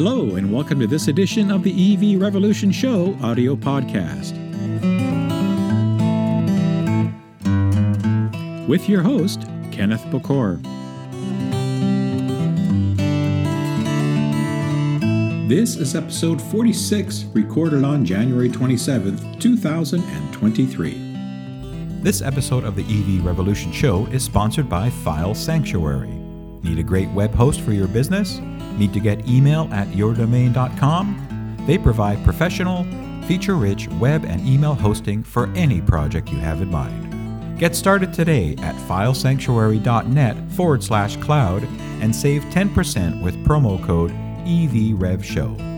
Hello, and welcome to this edition of the EV Revolution Show audio podcast. With your host, Kenneth Bokor. This is episode 46, recorded on January 27th, 2023. This episode of the EV Revolution Show is sponsored by File Sanctuary. Need a great web host for your business? Need to get email at yourdomain.com? They provide professional, feature rich web and email hosting for any project you have in mind. Get started today at filesanctuary.net forward slash cloud and save 10% with promo code EVRevShow.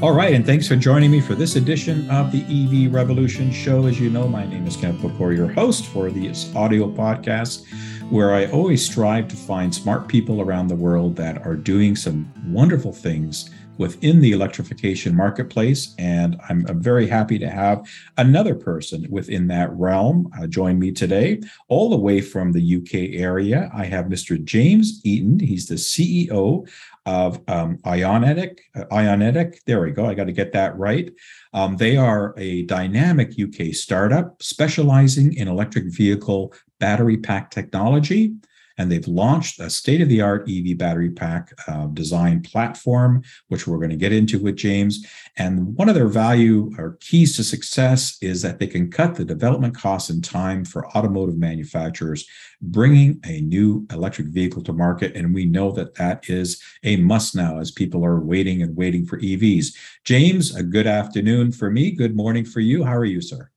All right, and thanks for joining me for this edition of the EV Revolution Show. As you know, my name is Kenneth Bokor, your host for this audio podcast, where I always strive to find smart people around the world that are doing some wonderful things within the electrification marketplace. And I'm, very happy to have another person within that realm uh, join me today, all the way from the UK area. I have Mr. James Eaton. He's the CEO of um, Ionetic. Uh, Ionetic, there we go. I got to get that right. Um, they are a dynamic UK startup specializing in electric vehicle battery pack technology and they've launched a state of the art EV battery pack uh, design platform, which we're going to get into with James. And one of their value or keys to success is that they can cut the development costs and time for automotive manufacturers bringing a new electric vehicle to market. And we know that that is a must now as people are waiting and waiting for EVs. James, a good afternoon for me. Good morning for you. How are you, sir?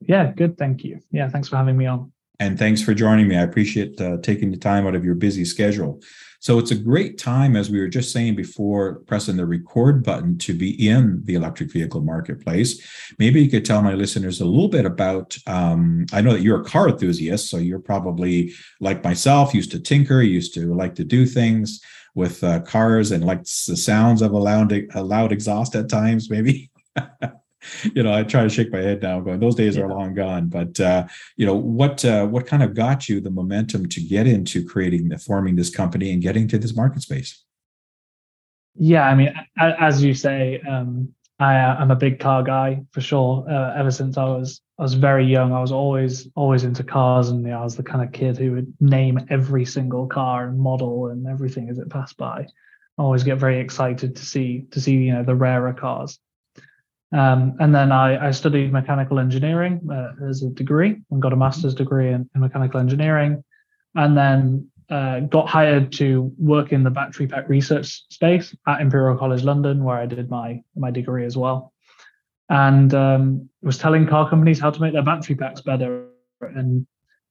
Yeah, good. Thank you. Yeah, thanks for having me on. And thanks for joining me. I appreciate uh, taking the time out of your busy schedule. So it's a great time, as we were just saying before, pressing the record button to be in the electric vehicle marketplace. Maybe you could tell my listeners a little bit about. Um, I know that you're a car enthusiast, so you're probably like myself, used to tinker, used to like to do things with uh, cars and like the sounds of a loud, a loud exhaust at times, maybe. you know, I try to shake my head now, going, those days yeah. are long gone. But uh, you know, what uh, what kind of got you the momentum to get into creating, the, forming this company, and getting to this market space? Yeah, I mean, as you say, um, I, am uh, a big car guy for sure. Uh, ever since I was I was very young, I was always always into cars, and you know, I was the kind of kid who would name every single car and model and everything as it passed by. I always get very excited to see to see you know the rarer cars. Um, and then I, I, studied mechanical engineering uh, as a degree and got a master's degree in, in mechanical engineering. And then uh, got hired to work in the battery pack research space at Imperial College London, where I did my, my degree as well. And um, was telling car companies how to make their battery packs better. And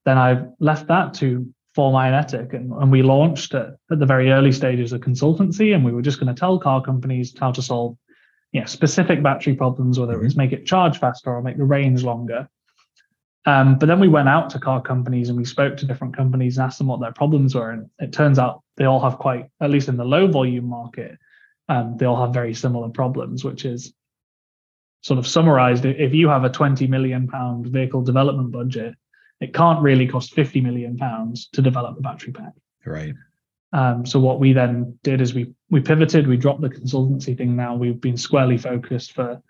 then I left that to form Ionetic, and, and we launched at, at the very early stages of consultancy. And we were just going to tell car companies how to solve you know, specific battery problems, whether mm-hmm. it's make it charge faster or make the range longer. Um, but then we went out to car companies and we spoke to different companies and asked them what their problems were. And it turns out they all have quite, at least in the low volume market, um, they all have very similar problems, which is sort of summarized. If you have a 20 million pound vehicle development budget, it can't really cost 50 million pounds to develop a battery pack. Right. Um, so what we then did is we we pivoted, we dropped the consultancy thing. Now we've been squarely focused for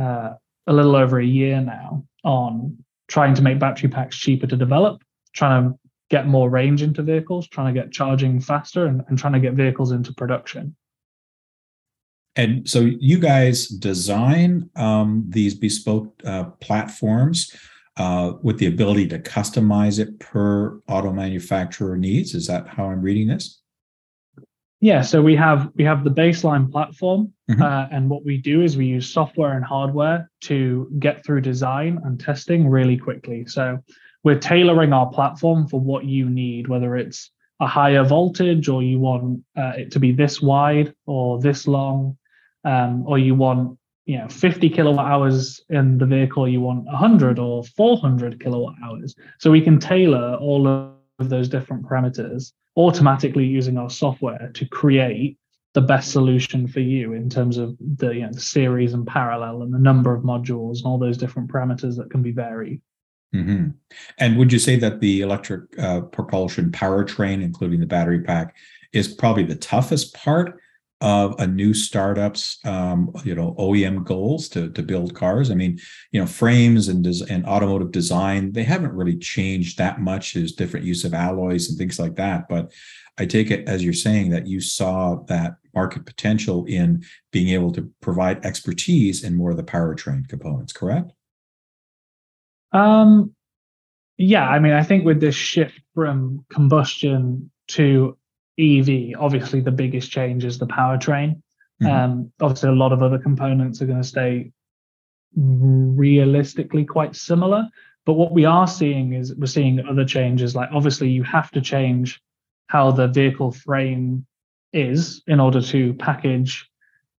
uh, a little over a year now on trying to make battery packs cheaper to develop, trying to get more range into vehicles, trying to get charging faster, and, and trying to get vehicles into production. And so you guys design um, these bespoke uh, platforms uh, with the ability to customize it per auto manufacturer needs. Is that how I'm reading this? Yeah, so we have we have the baseline platform, mm-hmm. uh, and what we do is we use software and hardware to get through design and testing really quickly. So we're tailoring our platform for what you need, whether it's a higher voltage or you want uh, it to be this wide or this long, um, or you want you know 50 kilowatt hours in the vehicle, you want 100 or 400 kilowatt hours. So we can tailor all of those different parameters automatically using our software to create the best solution for you in terms of the, you know, the series and parallel and the number of modules and all those different parameters that can be varied. Mm-hmm. And would you say that the electric uh, propulsion powertrain, including the battery pack, is probably the toughest part of a new startup's um, you know OEM goals to to build cars? I mean, you know, frames and des- and automotive design they haven't really changed that much. There's different use of alloys and things like that, but I take it as you're saying that you saw that market potential in being able to provide expertise in more of the powertrain components, correct? Um, yeah, I mean, I think with this shift from combustion to EV, obviously the biggest change is the powertrain. Mm-hmm. Um, obviously, a lot of other components are going to stay realistically quite similar. But what we are seeing is we're seeing other changes. Like obviously, you have to change how the vehicle frame is in order to package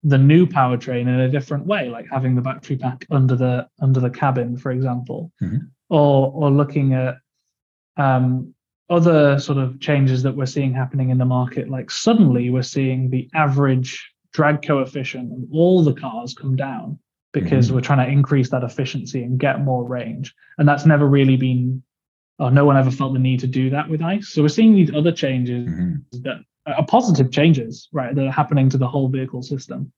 the new powertrain in a different way, like having the battery pack under the under the cabin, for example, mm-hmm. or or looking at um, other sort of changes that we're seeing happening in the market. Like suddenly we're seeing the average drag coefficient of all the cars come down because mm-hmm. we're trying to increase that efficiency and get more range, and that's never really been. or no one ever felt the need to do that with ICE. So we're seeing these other changes mm-hmm. that are positive changes, right, that are happening to the whole vehicle system.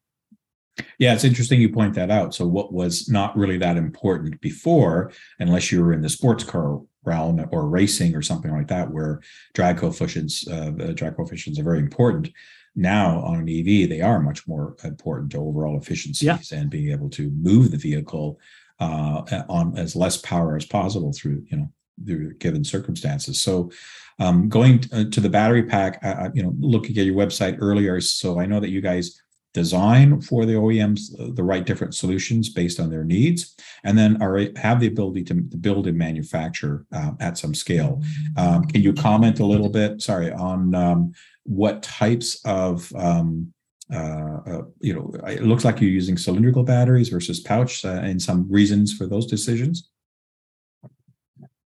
Yeah, it's interesting you point that out. So, what was not really that important before, unless you were in the sports car realm or racing or something like that, where drag coefficients, uh, drag coefficients are very important. Now, on an EV, they are much more important to overall efficiencies yeah. and being able to move the vehicle uh, on as less power as possible through, you know, the given circumstances. So, um, going to the battery pack, uh, you know, looking at your website earlier, so I know that you guys design for the OEMs uh, the right different solutions based on their needs, and then are have the ability to, build and manufacture uh, at some scale. Um, can you comment a little bit? Sorry on um, what types of um, uh, uh, you know, it looks like you're using cylindrical batteries versus pouch, uh, and some reasons for those decisions.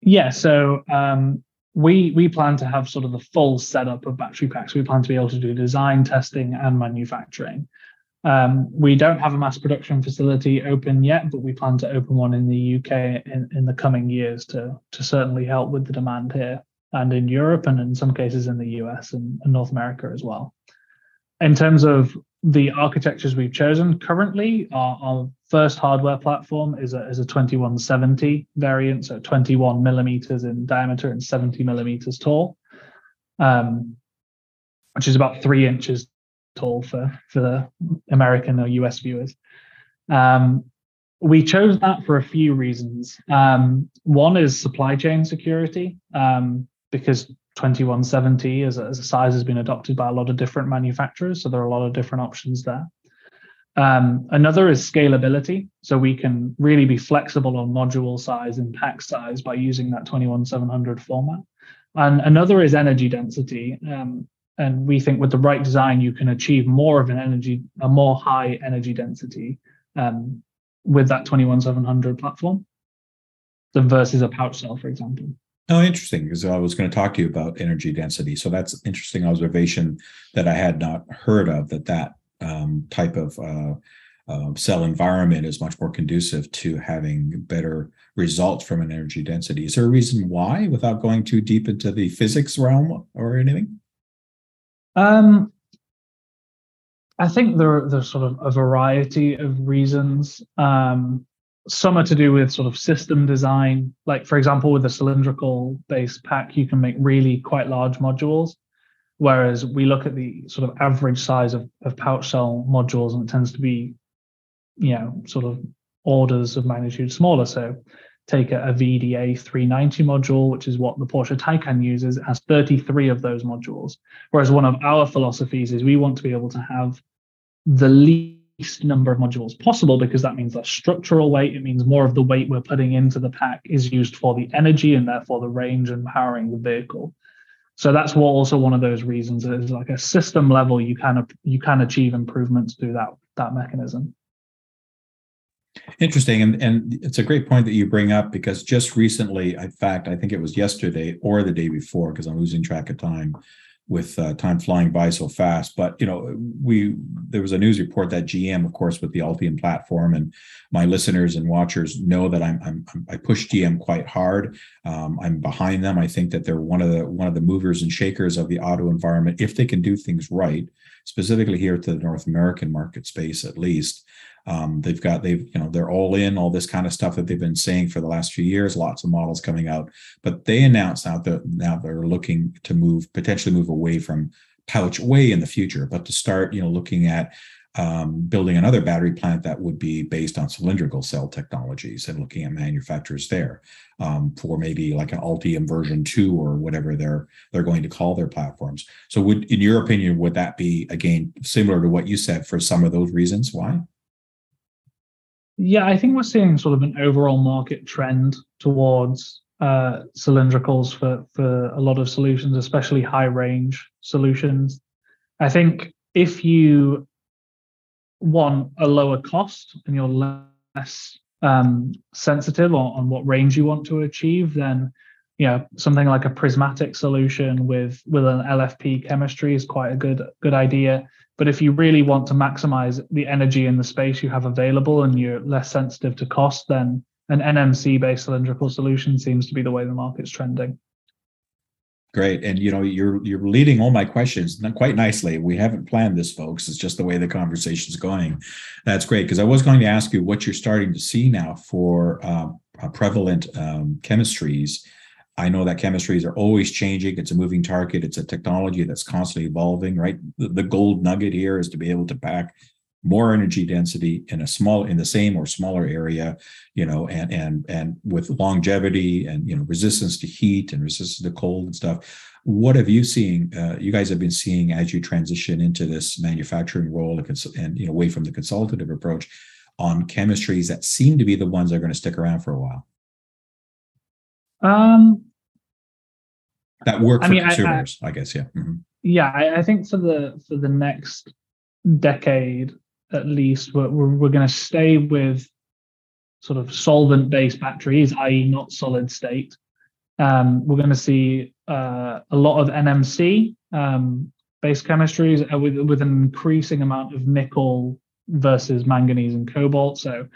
Yeah, so um, we we plan to have sort of the full setup of battery packs. We plan to be able to do design, testing, and manufacturing. Um, we don't have a mass production facility open yet, but we plan to open one in the UK in, in the coming years to to certainly help with the demand here and in Europe and in some cases in the US and, and North America as well. In terms of the architectures we've chosen currently, our, our first hardware platform is a, is a 2170 variant, so 21 millimeters in diameter and 70 millimeters tall, um, which is about three inches tall for, for the American or US viewers. Um, we chose that for a few reasons. Um, one is supply chain security, um, because 2170 as a, as a size has been adopted by a lot of different manufacturers. So there are a lot of different options there. Um, another is scalability. So we can really be flexible on module size and pack size by using that 21700 format. And another is energy density. Um, and we think with the right design, you can achieve more of an energy, a more high energy density um, with that 21700 platform than versus a pouch cell, for example. Oh, interesting. Because I was going to talk to you about energy density. So that's interesting observation that I had not heard of. That that um, type of uh, uh, cell environment is much more conducive to having better results from an energy density. Is there a reason why, without going too deep into the physics realm or anything? Um, I think there there's sort of a variety of reasons. Um, some are to do with sort of system design. Like, for example, with a cylindrical base pack, you can make really quite large modules. Whereas we look at the sort of average size of, of pouch cell modules, and it tends to be, you know, sort of orders of magnitude smaller. So take a, a VDA 390 module, which is what the Porsche Taycan uses, has 33 of those modules. Whereas one of our philosophies is we want to be able to have the least least number of modules possible because that means less structural weight. It means more of the weight we're putting into the pack is used for the energy and therefore the range and powering the vehicle. So that's what also one of those reasons is like a system level you can you can achieve improvements through that that mechanism. Interesting, and and it's a great point that you bring up because just recently, in fact, I think it was yesterday or the day before, because I'm losing track of time with uh, time flying by so fast. But you know, we there was a news report that GM, of course, with the Ultium platform, and my listeners and watchers know that I'm, I'm i push GM quite hard. Um, I'm behind them. I think that they're one of the one of the movers and shakers of the auto environment if they can do things right, specifically here to the North American market space at least. Um, they've got they've you know they're all in all this kind of stuff that they've been saying for the last few years. Lots of models coming out, but they announced now that now they're looking to move potentially move away from pouch way in the future, but to start you know looking at um, building another battery plant that would be based on cylindrical cell technologies and looking at manufacturers there um, for maybe like an Ultium version two or whatever they're they're going to call their platforms. So, would in your opinion, would that be again similar to what you said for some of those reasons? Why? Yeah, I think we're seeing sort of an overall market trend towards uh, cylindricals for for a lot of solutions, especially high range solutions. I think if you want a lower cost and you're less um, sensitive on, on what range you want to achieve, then you know something like a prismatic solution with with an LFP chemistry is quite a good good idea. But if you really want to maximize the energy in the space you have available and you're less sensitive to cost, then an NMC based cylindrical solution seems to be the way the market's trending. Great, and you know you're you're leading all my questions quite nicely. We haven't planned this, folks. It's just the way the conversation's going. That's great because I was going to ask you what you're starting to see now for uh, prevalent um, chemistries I know that chemistries are always changing. It's a moving target. It's a technology that's constantly evolving, right? The, gold nugget here is to be able to pack more energy density in a small, in the same or smaller area, you know, and and and with longevity and you know resistance to heat and resistance to cold and stuff. What have you seen? Uh, you guys have been seeing as you transition into this manufacturing role and, and you know away from the consultative approach on chemistries that seem to be the ones that are going to stick around for a while. Um, that work for I mean, consumers, I, I, I, guess. Yeah. Mm-hmm. Yeah, I, I, think for the for the next decade at least, we're we're, we're going to stay with sort of solvent based batteries, i.e., not solid state. Um, we're going to see uh, a lot of NMC um, based chemistries uh, with with an increasing amount of nickel versus manganese and cobalt. So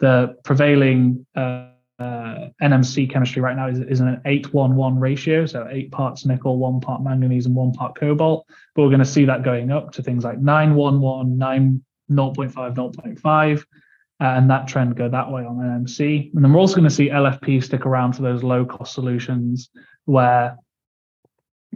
the prevailing uh, uh, NMC chemistry right now is, is an 811 ratio, so eight parts nickel, one part manganese, and one part cobalt. But we're going to see that going up to things like 911, 9, 0.5, 0.5, uh, and that trend go that way on NMC. And then we're also going to see LFP stick around for those low cost solutions where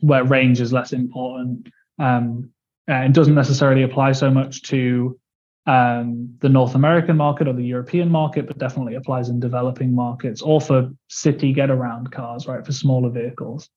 where range is less important. Um, it doesn't necessarily apply so much to um, the North American market or the European market, but definitely applies in developing markets or for city get around cars, right, for smaller vehicles.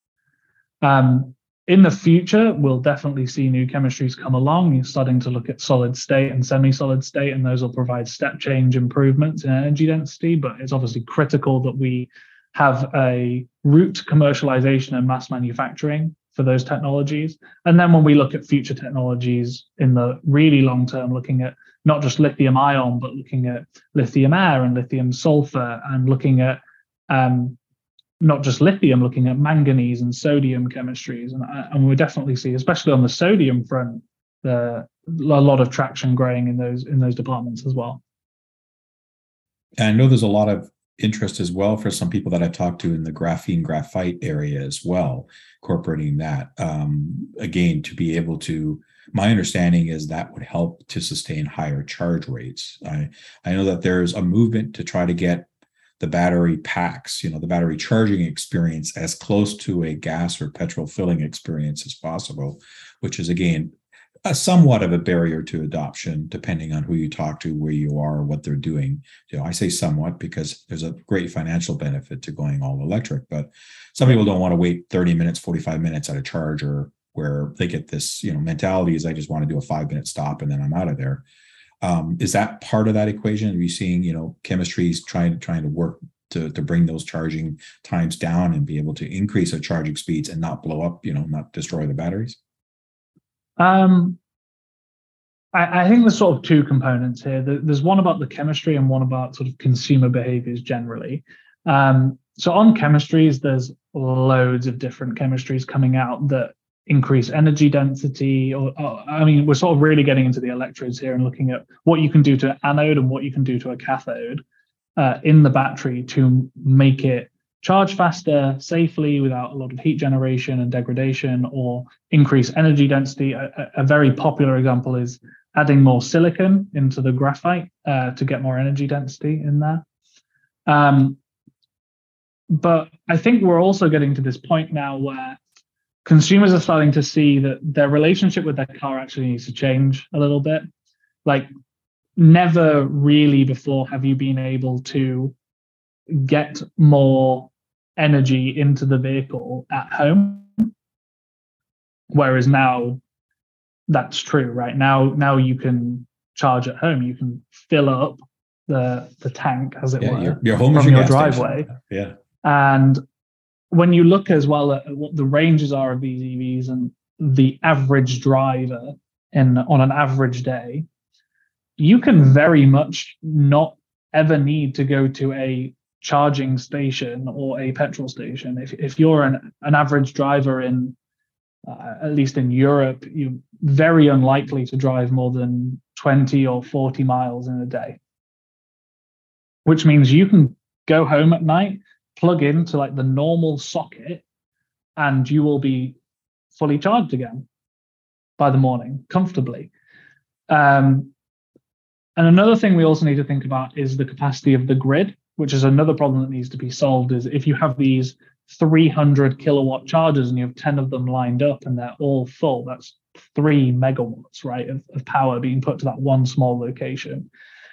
Um, in the future, we'll definitely see new chemistries come along. You're starting to look at solid state and semi solid state, and those will provide step change improvements in energy density. But it's obviously critical that we have a route to commercialization and mass manufacturing for those technologies. And then when we look at future technologies in the really long term, looking at not just lithium ion, but looking at lithium air and lithium sulfur and looking at um, not just lithium, looking at manganese and sodium chemistries. And, uh, and we definitely see, especially on the sodium front, the, a lot of traction growing in those in those departments as well. And I know there's a lot of interest as well for some people that I've talked to in the graphene graphite area as well, incorporating that um, again to be able to. My understanding is that would help to sustain higher charge rates. I I know that there's a movement to try to get the battery packs, you know, the battery charging experience as close to a gas or petrol filling experience as possible, which is again a somewhat of a barrier to adoption, depending on who you talk to, where you are, what they're doing. You know, I say somewhat because there's a great financial benefit to going all electric, but some people don't want to wait 30 minutes, 45 minutes at a charger where they get this, you know, mentality is I just want to do a five minute stop and then I'm out of there. Um, is that part of that equation? Are you seeing, you know, chemistries trying trying to work to, to bring those charging times down and be able to increase the charging speeds and not blow up, you know, not destroy the batteries? Um, I, I think there's sort of two components here. There's one about the chemistry and one about sort of consumer behaviors generally. Um, so on chemistries, there's loads of different chemistries coming out that increase energy density or, or, i mean we're sort of really getting into the electrodes here and looking at what you can do to anode and what you can do to a cathode uh, in the battery to make it charge faster safely without a lot of heat generation and degradation or increase energy density. A, a very popular example is adding more silicon into the graphite uh, to get more energy density in there. Um, but i think we're also getting to this point now where consumers are starting to see that their relationship with their car actually needs to change a little bit. Like, never really before have you been able to get more energy into the vehicle at home. Whereas now that's true, right? Now, now you can charge at home. You can fill up the the tank, as it yeah, were, your, your home from your, driveway. Station. Yeah, and when you look as well at what the ranges are of these EVs and the average driver in on an average day, you can very much not ever need to go to a charging station or a petrol station. If if you're an, an average driver in uh, at least in Europe, you're very unlikely to drive more than 20 or 40 miles in a day. Which means you can go home at night plug into like the normal socket and you will be fully charged again by the morning comfortably. Um, and another thing we also need to think about is the capacity of the grid, which is another problem that needs to be solved. Is if you have these 300 kilowatt chargers and you have 10 of them lined up and they're all full, that's three megawatts, right, of, of power being put to that one small location.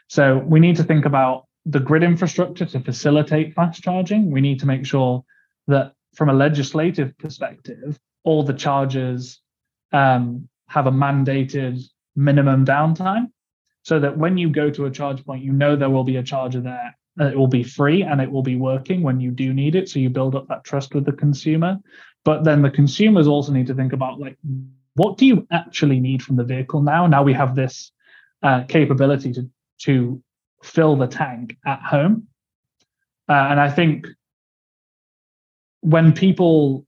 So we need to think about the grid infrastructure to facilitate fast charging. We need to make sure that, from a legislative perspective, all the chargers um, have a mandated minimum downtime so that when you go to a charge point, you know there will be a charger there. It will be free and it will be working when you do need it. So you build up that trust with the consumer. But then the consumers also need to think about like, what do you actually need from the vehicle now? Now we have this uh, capability to to fill the tank at home. Uh, and I think when people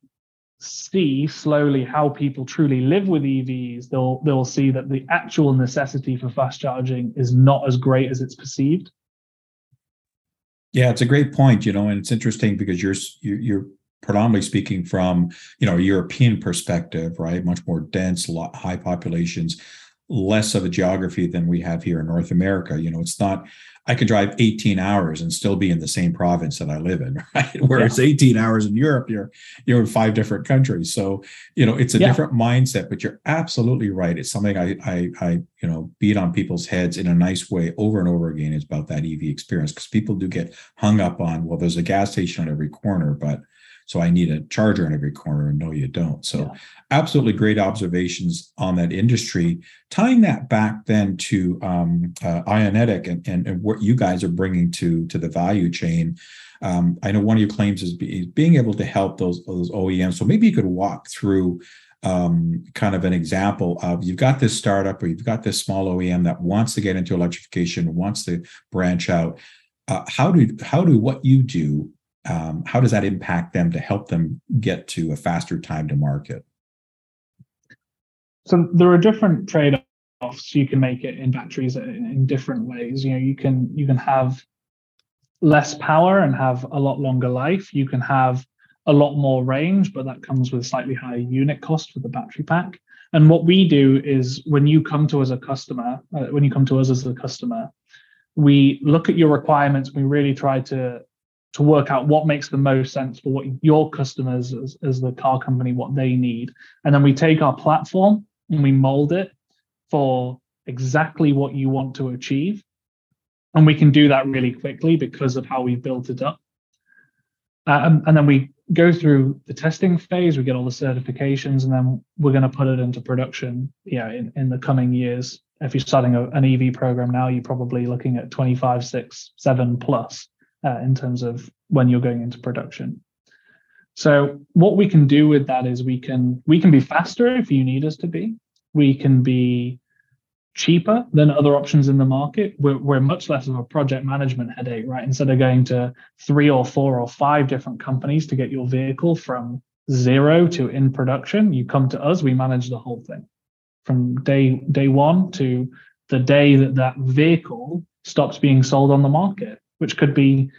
see slowly how people truly live with EVs, they'll they'll see that the actual necessity for fast charging is not as great as it's perceived. Yeah, it's a great point, you know, and it's interesting because you're you're predominantly speaking from you know a European perspective, right? Much more dense, high populations less of a geography than we have here in North America. You know, it's not I could drive 18 hours and still be in the same province that I live in, right? Whereas yeah. 18 hours in Europe, you're you're in five different countries. So, you know, it's a yeah. different mindset, but you're absolutely right. It's something I I I, you know, beat on people's heads in a nice way over and over again is about that EV experience because people do get hung up on, well, there's a gas station on every corner, but so I need a charger in every corner. And no, you don't. So, yeah. absolutely great observations on that industry. Tying that back then to um, uh, Ionetic and, and, and, what you guys are bringing to to the value chain. Um, I know one of your claims is, be, is being able to help those those OEMs. So maybe you could walk through um, kind of an example of you've got this startup or you've got this small OEM that wants to get into electrification, wants to branch out. Uh, how do how do what you do um, how does that impact them to help them get to a faster time to market? So there are different trade-offs you can make it in batteries in, different ways. You know, you can you can have less power and have a lot longer life. You can have a lot more range, but that comes with slightly higher unit cost for the battery pack. And what we do is when you come to us as a customer, uh, when you come to us as a customer, we look at your requirements. We really try to to work out what makes the most sense for what your customers as, as the car company what they need. And then we take our platform and we mold it for exactly what you want to achieve. And we can do that really quickly because of how we've built it up. Uh, and then we go through the testing phase we get all the certifications and then we're going to put it into production yeah in, in the coming years. If you're starting a, an ev program now you're probably looking at 25 6 7 plus uh, in terms of when you're going into production. So what we can do with that is we can we can be faster if you need us to be. We can be cheaper than other options in the market. We're, we're much less of a project management headache, right? Instead of going to three or four or five different companies to get your vehicle from zero to in production, you come to us, we manage the whole thing from day day one to the day that that vehicle stops being sold on the market, which could be,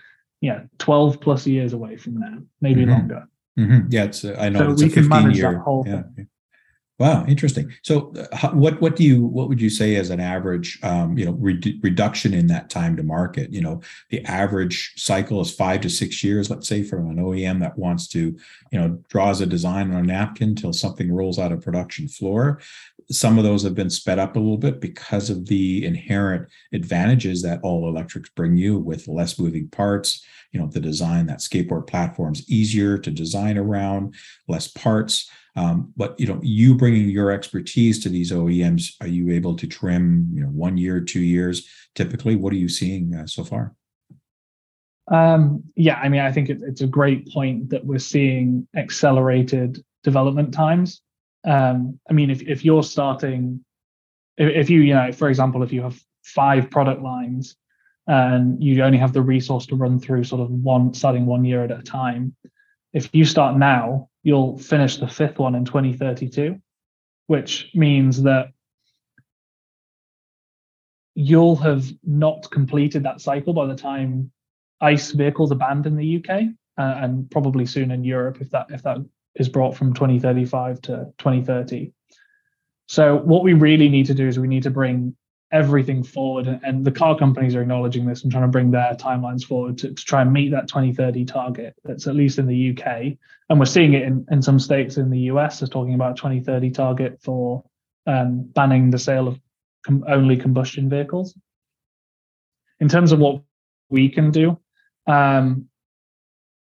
yeah, 12 plus years away from now, maybe mm-hmm. longer. Mm-hmm. Yeah, it's uh, I know so it's a 15 year. yeah. Thing. Wow, interesting. So, uh, what what do you what would you say as an average, um, you know, re- reduction in that time to market? You know, the average cycle is five to six years. Let's say from an OEM that wants to, you know, draws a design on a napkin until something rolls out of production floor. Some of those have been sped up a little bit because of the inherent advantages that all electrics bring you with less moving parts. You know, the design that skateboard platform's easier to design around, less parts um, but you know, you bringing your expertise to these OEMs, are you able to trim, you know, one year, two years? Typically, what are you seeing uh, so far? Um, yeah, I mean, I think it, it's a great point that we're seeing accelerated development times. Um, I mean, if if you're starting, if, if you you know, for example, if you have five product lines and you only have the resource to run through sort of one starting one year at a time, if you start now, you'll finish the fifth one in 2032, which means that you'll have not completed that cycle by the time ICE vehicles are banned in the UK uh, and probably soon in Europe if that if that is brought from 2035 to 2030. So what we really need to do is we need to bring everything forward and the car companies are acknowledging this and trying to bring their timelines forward to, to try and meet that 2030 target that's at least in the uk and we're seeing it in, in some states in the us are talking about 2030 target for um, banning the sale of com- only combustion vehicles in terms of what we can do um,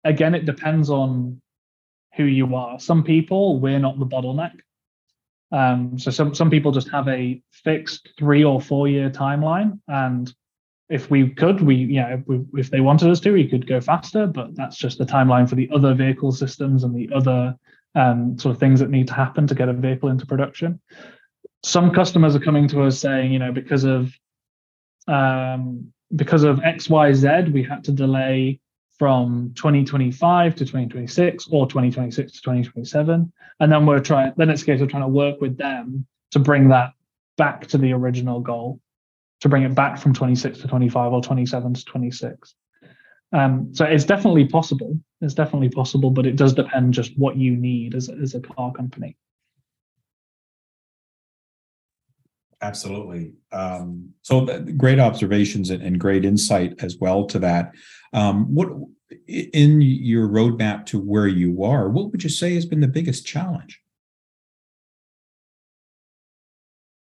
again it depends on who you are some people we're not the bottleneck um, so some some people just have a fixed three or four year timeline, and if we could, we you know if, we, if they wanted us to, we could go faster. But that's just the timeline for the other vehicle systems and the other um, sort of things that need to happen to get a vehicle into production. Some customers are coming to us saying, you know, because of um, because of X Y Z, we had to delay from 2025 to 2026 or 2026 to 2027 and then we're trying then it's a case of trying to work with them to bring that back to the original goal to bring it back from 26 to 25 or 27 to 26 um, so it's definitely possible. It's definitely possible but it does depend just what you need as, as a car company absolutely um, so great observations and, and, great insight as well to that um, what in your roadmap to where you are, what would you say has been the biggest challenge?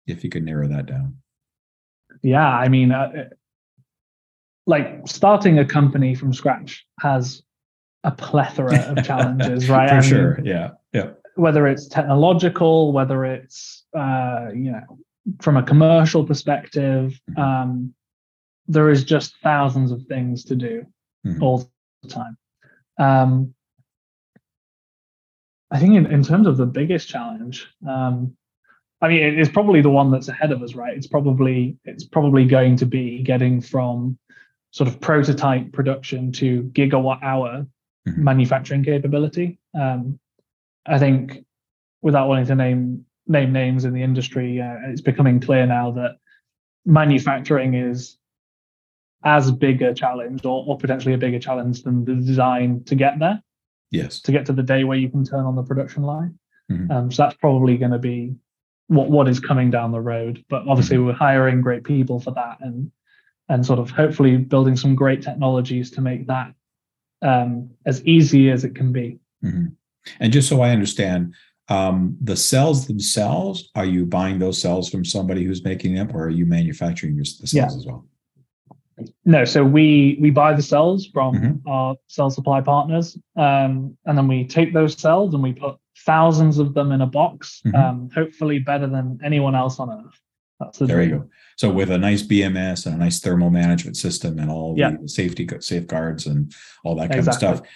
If you could narrow that down. Yeah, I mean, uh, like starting a company from scratch has a plethora of challenges, right? For I sure. Mean, yeah. Yeah. Whether it's technological, whether it's uh, you know, from a commercial perspective, um, there is just thousands of things to do mm-hmm. all the time. Um, I think in, in terms of the biggest challenge, um, I mean, it is probably the one that's ahead of us, right? It's probably it's probably going to be getting from sort of prototype production to gigawatt hour mm-hmm. manufacturing capability. Um, I think, without wanting to name name names in the industry, uh, it's becoming clear now that manufacturing is as big a challenge or, or potentially a bigger challenge than the design to get there. Yes. To get to the day where you can turn on the production line. Mm-hmm. Um, so that's probably going to be what what is coming down the road. But obviously, mm-hmm. we're hiring great people for that, and and sort of hopefully building some great technologies to make that um, as easy as it can be. Mm-hmm. And just so I understand, um, the cells themselves, are you buying those cells from somebody who's making them, or are you manufacturing the cells yeah. as well? No, so we we buy the cells from mm-hmm. our cell supply partners, um, and then we take those cells and we put thousands of them in a box, mm-hmm. um, hopefully better than anyone else on earth. That's the there dream. you go. So with a nice BMS and a nice thermal management system and all yeah. the safety safeguards and all that kind exactly. of stuff.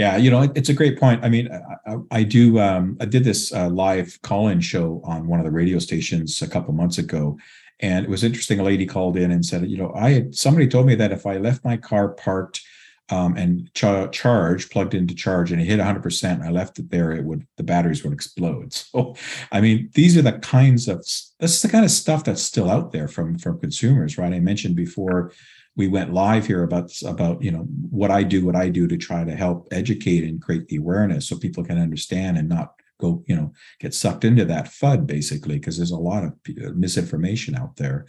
Yeah, you know, it's a great point. I mean, I, I do. Um, I did this uh, live call-in show on one of the radio stations a couple months ago, and it was interesting. A lady called in and said, you know, I had somebody told me that if I left my car parked um, and ch- charge plugged into charge and it hit 100% i left it there it would the batteries would explode so i mean these are the kinds of that's the kind of stuff that's still out there from from consumers right i mentioned before we went live here about about you know what i do what i do to try to help educate and create the awareness so people can understand and not go you know get sucked into that fud basically because there's a lot of misinformation out there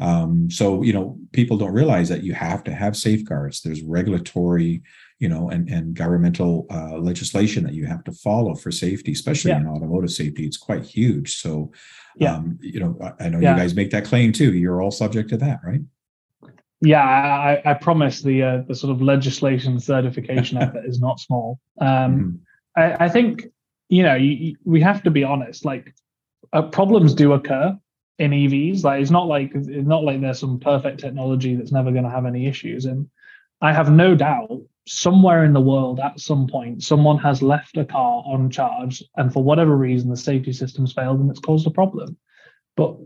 um, so you know, people don't realize that you have to have safeguards. There's regulatory, you know, and and governmental uh, legislation that you have to follow for safety, especially yeah. in automotive safety. It's quite huge. So, yeah. um, you know, I, I know yeah. you guys make that claim too. You're all subject to that, right? Yeah, I, I promise the uh, the sort of legislation certification effort is not small. Um, mm-hmm. I, I, think you know you, you, we have to be honest. Like uh, problems do occur in EVs. Like it's not like it's not like there's some perfect technology that's never going to have any issues. And I have no doubt somewhere in the world at some point someone has left a car on charge and for whatever reason the safety system's failed and it's caused a problem. But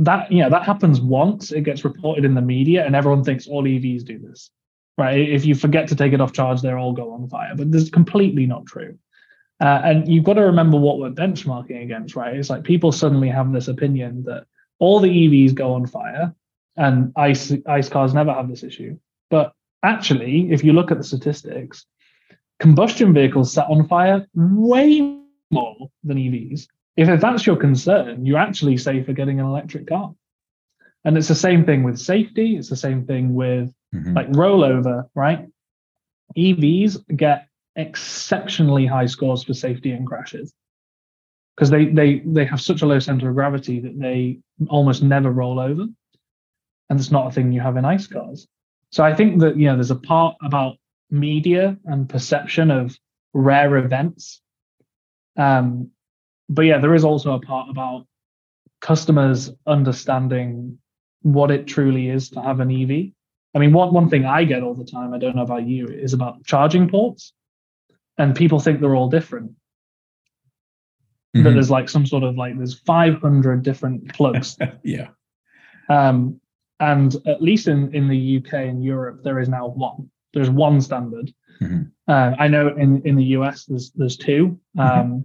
that you know that happens once, it gets reported in the media, and everyone thinks all EVs do this. Right. If you forget to take it off charge, they all go on fire. But this is completely not true. Uh, and you've got to remember what we're benchmarking against, right? It's like people suddenly have this opinion that all the EVs go on fire and ICE, ICE cars never have this issue. But actually, if you look at the statistics, combustion vehicles set on fire way more than EVs. If, that's your concern, you're actually safer getting an electric car. And it's the same thing with safety. It's the same thing with mm-hmm. like rollover, right? EVs get exceptionally high scores for safety and crashes because they they they have such a low center of gravity that they almost never roll over and it's not a thing you have in ice cars so i think that you know there's a part about media and perception of rare events um but yeah there is also a part about customers understanding what it truly is to have an ev i mean one, one thing i get all the time i don't know about you is about charging ports and people think they're all different. Mm-hmm. That there's like some sort of like there's 500 different plugs. yeah. Um, and at least in in the UK and Europe, there is now one. There's one standard. Mm-hmm. Uh, I know in in the US there's there's two. Mm-hmm. Um, mm-hmm.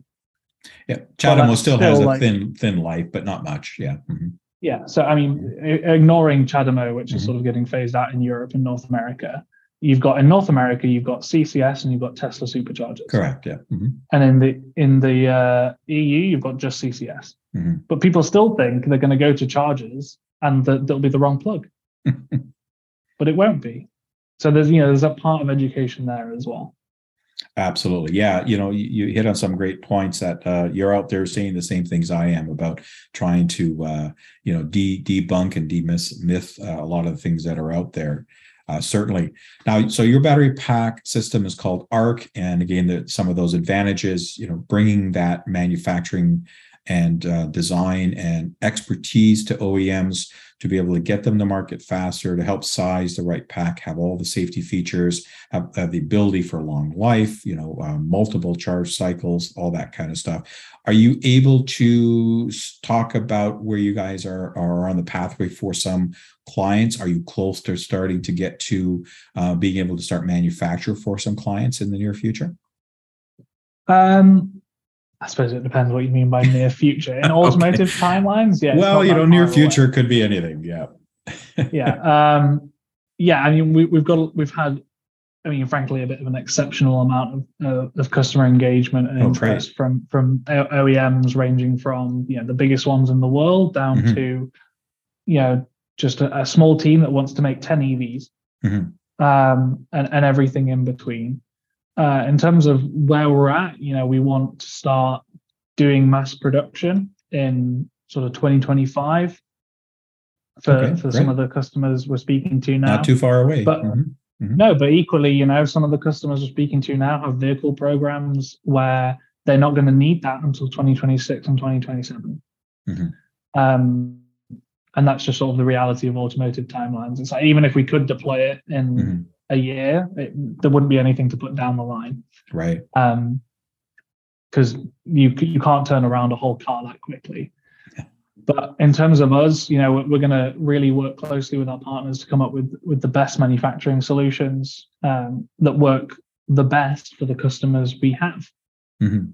Yeah, CHAdeMO still, still has a like, thin thin life, but not much. Yeah. Mm-hmm. Yeah. So I mean, ignoring CHAdeMO, which is mm-hmm. sort of getting phased out in Europe and North America, you've got in North America, you've got CCS and you've got Tesla superchargers. Correct. Yeah. Mm-hmm. And in the in the uh, EU, you've got just CCS. Mm-hmm. But people still think they're going to go to chargers and that will be the wrong plug. but it won't be. So there's you know there's a part of education there as well. Absolutely. Yeah. You know, you, you, hit on some great points that uh, you're out there saying the same things I am about trying to, uh, you know, de- debunk and demyth myth, uh, a lot of the things that are out there uh, certainly. Now, so your battery pack system is called ARC, and again, the, some of those advantages, you know, bringing that manufacturing and uh, design and expertise to OEMs to be able to get them to market faster, to help size the right pack, have all the safety features, have, have the ability for long life, you know, uh, multiple charge cycles, all that kind of stuff. Are you able to talk about where you guys are, are on the pathway for some clients? Are you close to starting to get to uh, being able to start manufacture for some clients in the near future? Um, I suppose it depends what you mean by near future. In automotive okay. timelines, yeah. Well, you know, near future away. could be anything. Yeah. yeah. Um, yeah. I mean, we, we've got, we've had, I mean, frankly, a bit of an exceptional amount of, uh, of customer engagement and oh, interest from from OEMs, ranging from you know the biggest ones in the world down mm-hmm. to you know just a, a, small team that wants to make ten EVs, mm-hmm. um, and and everything in between uh, in terms of where we're at, you know, we want to start doing mass production in sort of 2025 for, okay, for some of the customers we're speaking to now. Not too far away. But mm-hmm. Mm-hmm. no, but equally, you know, some of the customers we're speaking to now have vehicle programs where they're not going to need that until 2026 and 2027. Mm-hmm. Um, and that's just sort of the reality of automotive timelines. It's like even if we could deploy it in mm-hmm a year, it, there wouldn't be anything to put down the line. Right. Um, because you you can't turn around a whole car that quickly. But in terms of us, you know, we're going to really work closely with our partners to come up with with the best manufacturing solutions um, that work the best for the customers we have. Mm-hmm.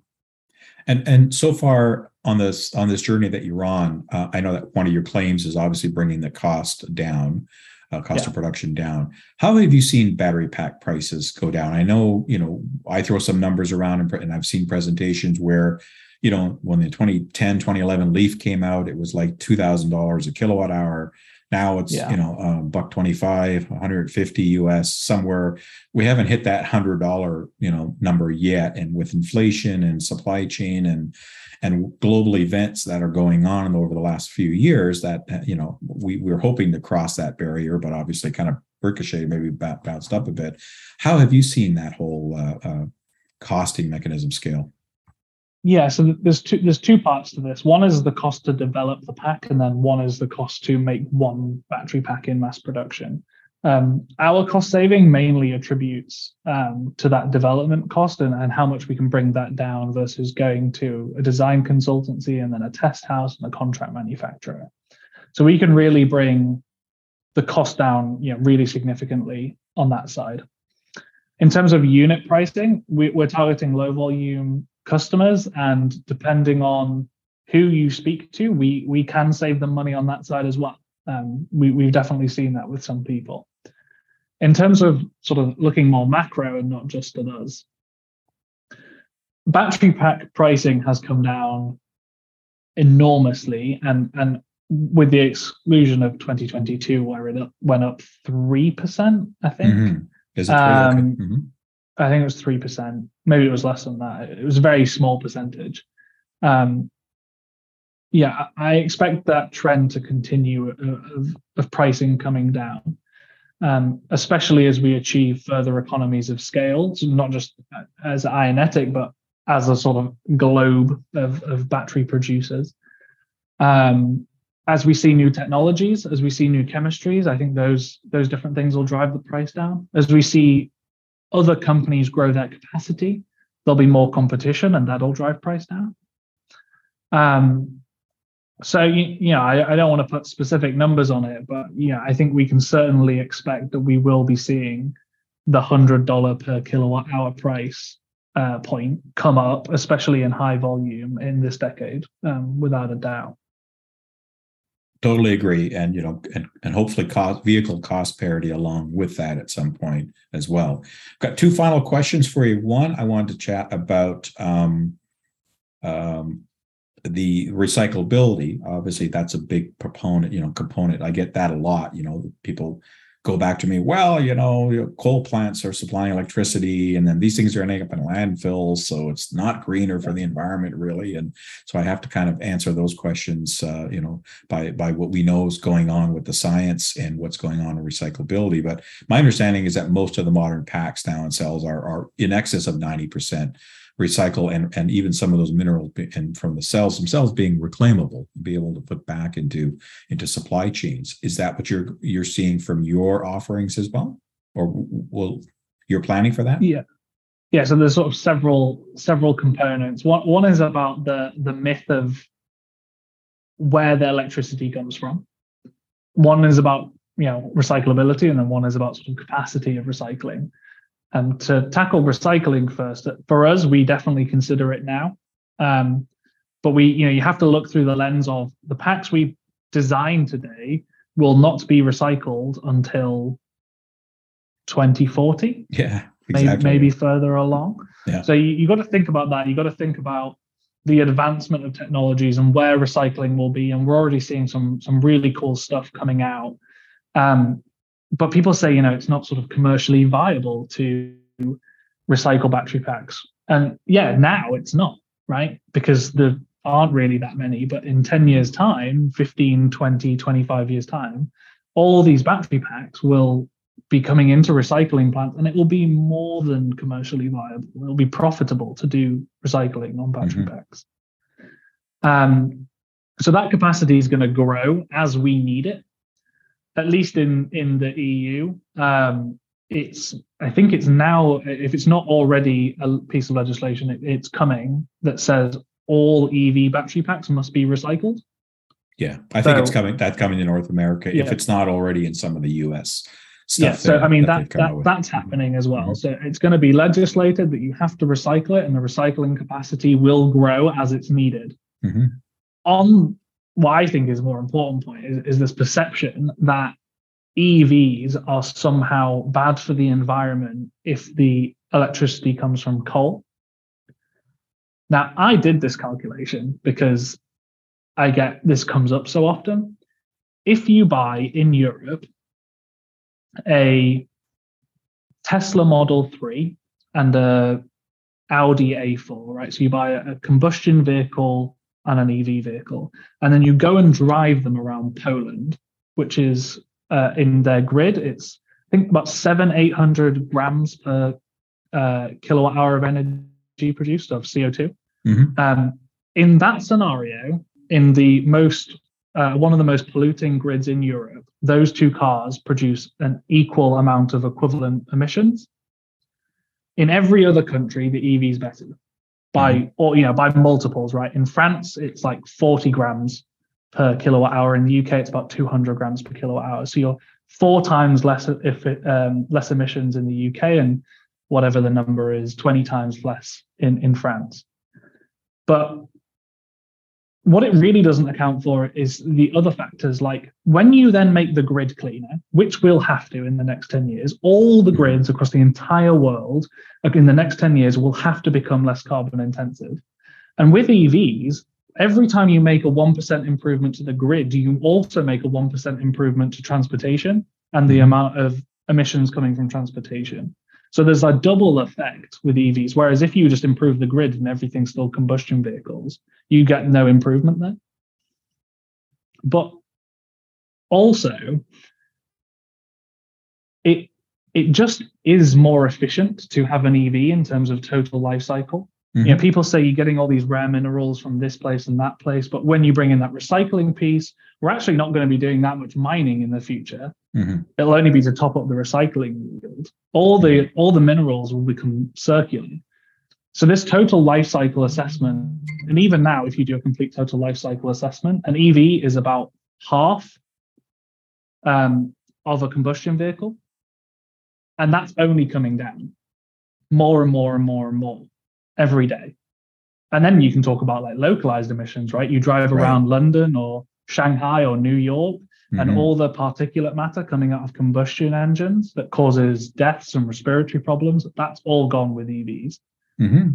And and so far on this on this journey that you're on, uh, I know that one of your claims is obviously bringing the cost down, uh, cost yeah. of production down. How have you seen battery pack prices go down? I know you know I throw some numbers around and, and I've seen presentations where you know when the 2010 2011 leaf came out it was like $2000 a kilowatt hour now it's yeah. you know um, buck 25 150 us somewhere we haven't hit that hundred dollar you know number yet and with inflation and supply chain and and global events that are going on over the last few years that uh, you know we we're hoping to cross that barrier but obviously kind of ricocheted maybe bounced up a bit how have you seen that whole uh, uh, costing mechanism scale yeah, so there's two there's two parts to this. One is the cost to develop the pack, and then one is the cost to make one battery pack in mass production. Um, our cost saving mainly attributes um, to that development cost and, and how much we can bring that down versus going to a design consultancy and then a test house and a contract manufacturer. So we can really bring the cost down, you know, really significantly on that side. In terms of unit pricing, we, are targeting low volume customers and depending on who you speak to we we can save them money on that side as well um, we, we've definitely seen that with some people in terms of sort of looking more macro and not just at us battery pack pricing has come down enormously and and with the exclusion of 2022 where it went up 3% i think mm-hmm. Is it um, mm-hmm. I think it was three percent. Maybe it was less than that. It was a very small percentage. Um, yeah, I expect that trend to continue of, of pricing coming down, um, especially as we achieve further economies of scale, so not just as Ionetic, but as a sort of globe of, of battery producers. Um, as we see new technologies, as we see new chemistries, I think those those different things will drive the price down. As we see other companies grow their capacity, there'll be more competition and that'll drive price down. Um, so you, know, I, I, don't want to put specific numbers on it, but yeah, I think we can certainly expect that we will be seeing the hundred dollar per kilowatt hour price uh, point come up, especially in high volume in this decade, um, without a doubt. Totally agree, and you know, and, and hopefully cost vehicle cost parity along with that at some point as well. Got two final questions for you. One, I wanted to chat about um, um, the recyclability. Obviously, that's a big proponent, you know, component. I get that a lot. You know, people go back to me, well, you know, coal plants are supplying electricity and then these things are ending up in landfills. So it's not greener for the environment really. And so I have to kind of answer those questions, uh, you know, by, by what we know is going on with the science and what's going on in recyclability. But my understanding is that most of the modern packs now and cells are, are in excess of 90% recycle and, and even some of those minerals and from the cells themselves being reclaimable be able to put back into into supply chains. Is that what you're you're seeing from your offerings as well? Or will you're planning for that? Yeah. Yeah so there's sort of several several components. One one is about the the myth of where the electricity comes from. One is about you know recyclability and then one is about sort of capacity of recycling and to tackle recycling first, for us, we definitely consider it now. Um, but we, you know, you have to look through the lens of the packs we design today will not be recycled until 2040. Yeah, exactly. maybe, maybe further along. Yeah. So you, you got to think about that. You got to think about the advancement of technologies and where recycling will be. And we're already seeing some some really cool stuff coming out. Um, but people say, you know, it's not sort of commercially viable to recycle battery packs. And yeah, now it's not, right? Because there aren't really that many. But in 10 years' time, 15, 20, 25 years' time, all these battery packs will be coming into recycling plants and it will be more than commercially viable. It'll be profitable to do recycling on battery mm-hmm. packs. Um, so that capacity is going to grow as we need it at least in in the EU, um, it's I think it's now if it's not already a piece of legislation, it, it's coming that says all EV battery packs must be recycled. Yeah, I think so, it's coming. That's coming to North America yeah. if it's not already in some of the U.S. Stuff yeah, so I mean that, that, that that's happening as well. Mm-hmm. So it's going to be legislated that you have to recycle it, and the recycling capacity will grow as it's needed. Mm-hmm. On what I think is a more important point is, is this perception that EVs are somehow bad for the environment if the electricity comes from coal. Now, I did this calculation because I get this comes up so often. If you buy in Europe a Tesla Model 3 and a Audi A4, right? So you buy a combustion vehicle and an EV vehicle, and then you go and drive them around Poland, which is uh, in their grid. It's I think about seven, eight hundred grams per uh, kilowatt hour of energy produced of CO2. Mm-hmm. Um, in that scenario, in the most uh, one of the most polluting grids in Europe, those two cars produce an equal amount of equivalent emissions. In every other country, the EV is better by mm-hmm. or you know by multiples, right? In France, it's like 40 grams per kilowatt hour. In the UK, it's about 200 grams per kilowatt hour. So you're four times less if it, um, less emissions in the UK and whatever the number is, 20 times less in, in France. But what it really doesn't account for is the other factors like when you then make the grid cleaner which we'll have to in the next 10 years all the grids across the entire world in the next 10 years will have to become less carbon intensive and with evs every time you make a 1% improvement to the grid you also make a 1% improvement to transportation and the mm-hmm. amount of emissions coming from transportation so there's a double effect with EVs. Whereas if you just improve the grid and everything's still combustion vehicles, you get no improvement there. But also, it it just is more efficient to have an EV in terms of total life cycle. Mm-hmm. You know, people say you're getting all these rare minerals from this place and that place, but when you bring in that recycling piece, we're actually not going to be doing that much mining in the future. Mm-hmm. It'll only be to top up the recycling yield. All the mm-hmm. all the minerals will become circular. So this total life cycle assessment, and even now, if you do a complete total life cycle assessment, an EV is about half um, of a combustion vehicle, and that's only coming down more and more and more and more every day. And then you can talk about like localized emissions, right? You drive around right. London or Shanghai or New York, mm-hmm. and all the particulate matter coming out of combustion engines that causes deaths and respiratory problems, that's all gone with EVs. Mm-hmm.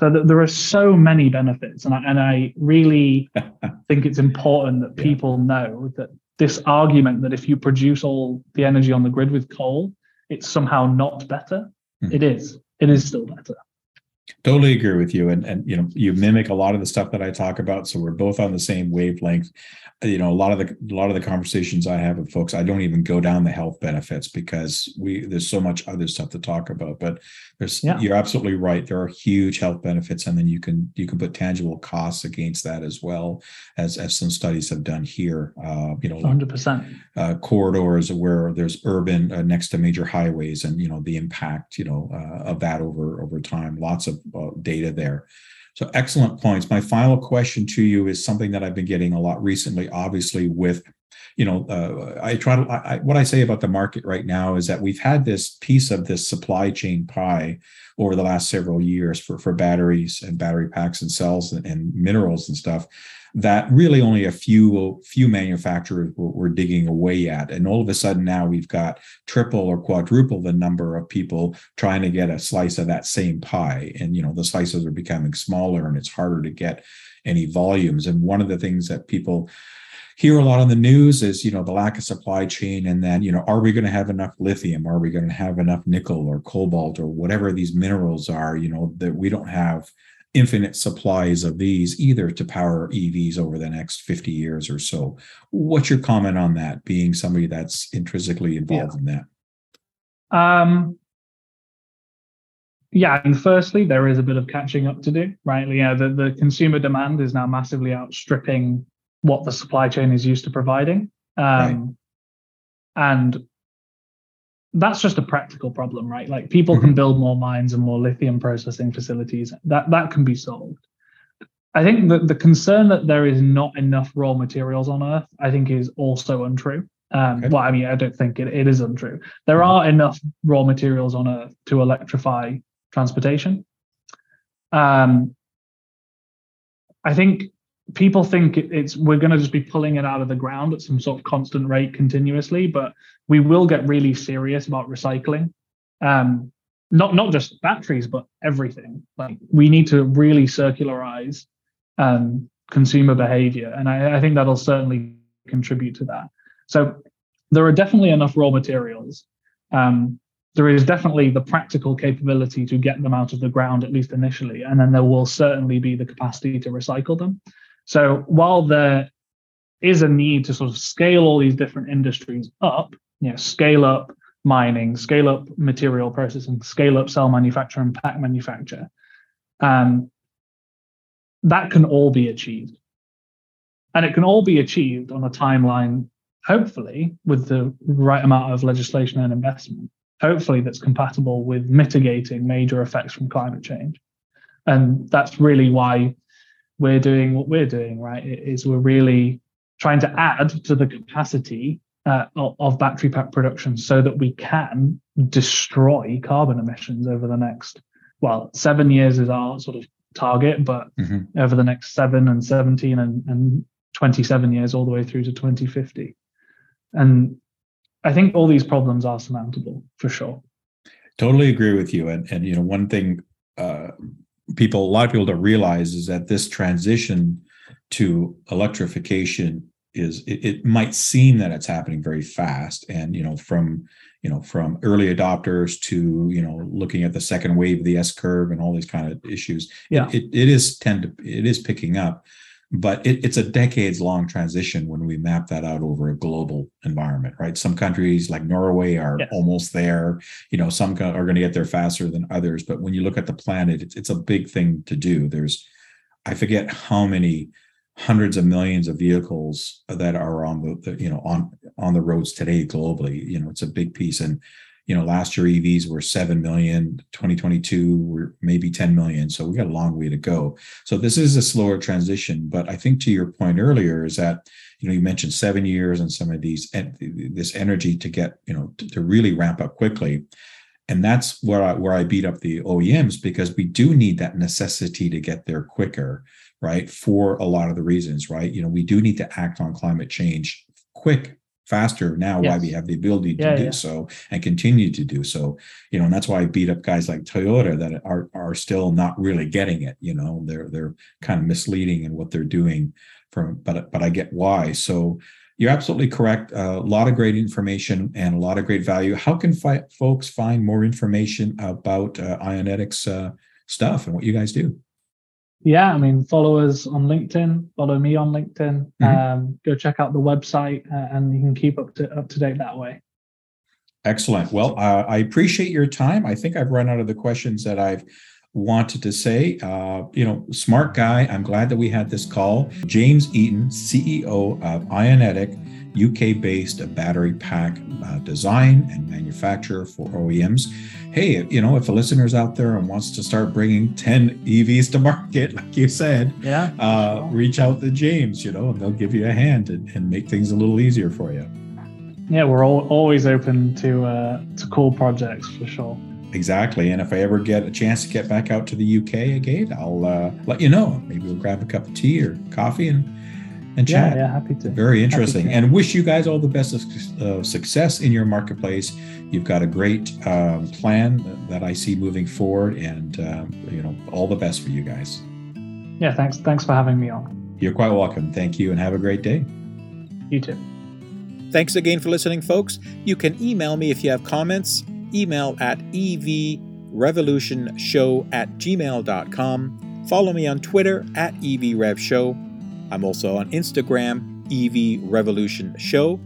So that there are so many benefits, and I, and I really think it's important that people yeah. know that this argument that if you produce all the energy on the grid with coal, it's somehow not better. Mm-hmm. It is. It is still better. Totally agree with you, and and you know you mimic a lot of the stuff that I talk about, so we're both on the same wavelength. You know, a lot of the a lot of the conversations I have with folks, I don't even go down the health benefits because we there's so much other stuff to talk about. But there's yeah. you're absolutely right. There are huge health benefits, and then you can you can put tangible costs against that as well as as some studies have done here. Uh, you know, hundred percent uh, corridors where there's urban uh, next to major highways, and you know the impact you know uh, of that over over time. Lots of uh, data there. So excellent points. My final question to you is something that I've been getting a lot recently, obviously with you know, uh, I try to, I, what I say about the market right now is that we've had this piece of this supply chain pie over the last several years for, for batteries and battery packs and cells and, and minerals and stuff that really only a few few manufacturers were, were, digging away at. And all of a sudden now we've got triple or quadruple the number of people trying to get a slice of that same pie. And you know the slices are becoming smaller and it's harder to get any volumes. And one of the things that people hear a lot on the news is you know the lack of supply chain and then you know are we going to have enough lithium are we going to have enough nickel or cobalt or whatever these minerals are you know that we don't have infinite supplies of these either to power EVs over the next 50 years or so. What's your comment on that, being somebody that's intrinsically involved yeah. in that? Um, yeah, and firstly, there is a bit of catching up to do, right? Yeah, the, the consumer demand is now massively outstripping what the supply chain is used to providing. Um, right. And that's just a practical problem, right? Like people mm-hmm. can build more mines and more lithium processing facilities. That that can be solved. I think that the concern that there is not enough raw materials on Earth, I think, is also untrue. Um, okay. Well, I mean, I don't think it, it is untrue. There mm-hmm. are enough raw materials on Earth to electrify transportation. Um, I think people think it's we're going to just be pulling it out of the ground at some sort of constant rate continuously, but we will get really serious about recycling. Um, not not just batteries, but everything. Like we need to really circularize um, consumer behavior, and I, I think that'll certainly contribute to that. So there are definitely enough raw materials. Um, there is definitely the practical capability to get them out of the ground, at least initially, and then there will certainly be the capacity to recycle them. So while there is a need to sort of scale all these different industries up, you know, scale up mining, scale up material processing, scale up cell manufacture and pack manufacture, um, that can all be achieved. And it can all be achieved on a timeline, hopefully, with the right amount of legislation and investment, hopefully, that's compatible with mitigating major effects from climate change. And that's really why we're doing what we're doing, right? Is we're really trying to add to the capacity uh, of battery pack production so that we can destroy carbon emissions over the next, well, seven years is our sort of target, but mm-hmm. over the next seven and 17 and, and 27 years, all the way through to 2050. And I think all these problems are surmountable for sure. Totally agree with you. And, and you know, one thing uh, people, a lot of people don't realize is that this transition to electrification is it, it, might seem that it's happening very fast and you know from you know from early adopters to you know looking at the second wave of the s curve and all these kind of issues. Yeah. it, it is tend to it is picking up but it, it's a decades long transition when we map that out over a global environment right some countries like norway are yes. almost there you know some are going to get there faster than others but when you look at the planet it's, it's a big thing to do there's i forget how many hundreds of millions of vehicles that are on the, the, you know on on the roads today globally you know it's a big piece and you know last year evs were 7 million 2022 were maybe 10 million so we got a long way to go so this is a slower transition but i think to your point earlier is that you know you mentioned seven years and some of these this energy to get you know to, to really ramp up quickly and that's where I where I beat up the OEMs because we do need that necessity to get there quicker right? For a lot of the reasons, right? You know, we do need to act on climate change quick faster now yes. why we have the ability to yeah, do yeah. so and continue to do so. You know and that's why i beat up guys like toyota that are are still not really getting it you know they're they're kind of misleading in what they're doing from but but i get why. So you're absolutely correct. A lot of great information and a lot of great value. How can fi- folks find more information about uh, Ionetic's uh, stuff and what you guys do yeah, I mean, follow us on LinkedIn, follow me on LinkedIn, mm-hmm. um, go check out the website, uh, and you can keep up to up to date that way. Excellent. Well, uh, I appreciate your time. I think I've run out of the questions that I've wanted to say. Uh, you know, smart guy. I'm glad that we had this call. James Eaton, CEO of Ionetic, UK based battery pack uh, design and manufacturer for OEMs hey, you know, if a listener's out there and wants to start bringing 10 EVs to market, like you said, yeah, uh, reach out to James, you know, and they'll give you a hand and, and make things a little easier for you. Yeah, we're all, always open to uh, to cool projects for sure. Exactly. And if I ever get a chance to get back out to the UK again, I'll uh, let you know. Maybe we'll grab a cup of tea or coffee and and chat. Yeah, yeah, happy to. Very interesting. And wish you guys all the best of uh, success in your marketplace. You've got a great um, plan that I see moving forward, and um, you know, all the best for you guys. Yeah, thanks. Thanks for having me on. You're quite welcome. Thank you, and have a great day. You too. Thanks again for listening, folks. You can email me if you have comments. Email at evrevolutionshow at gmail.com. Follow me on Twitter at evrevshow I'm also on Instagram, evrevolutionshow.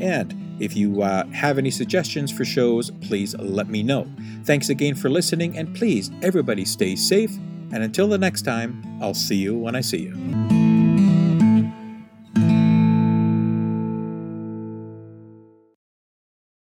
And if you uh, have any suggestions for shows, please let me know. Thanks again for listening, and please, everybody stay safe. And until the next time, I'll see you when I see you.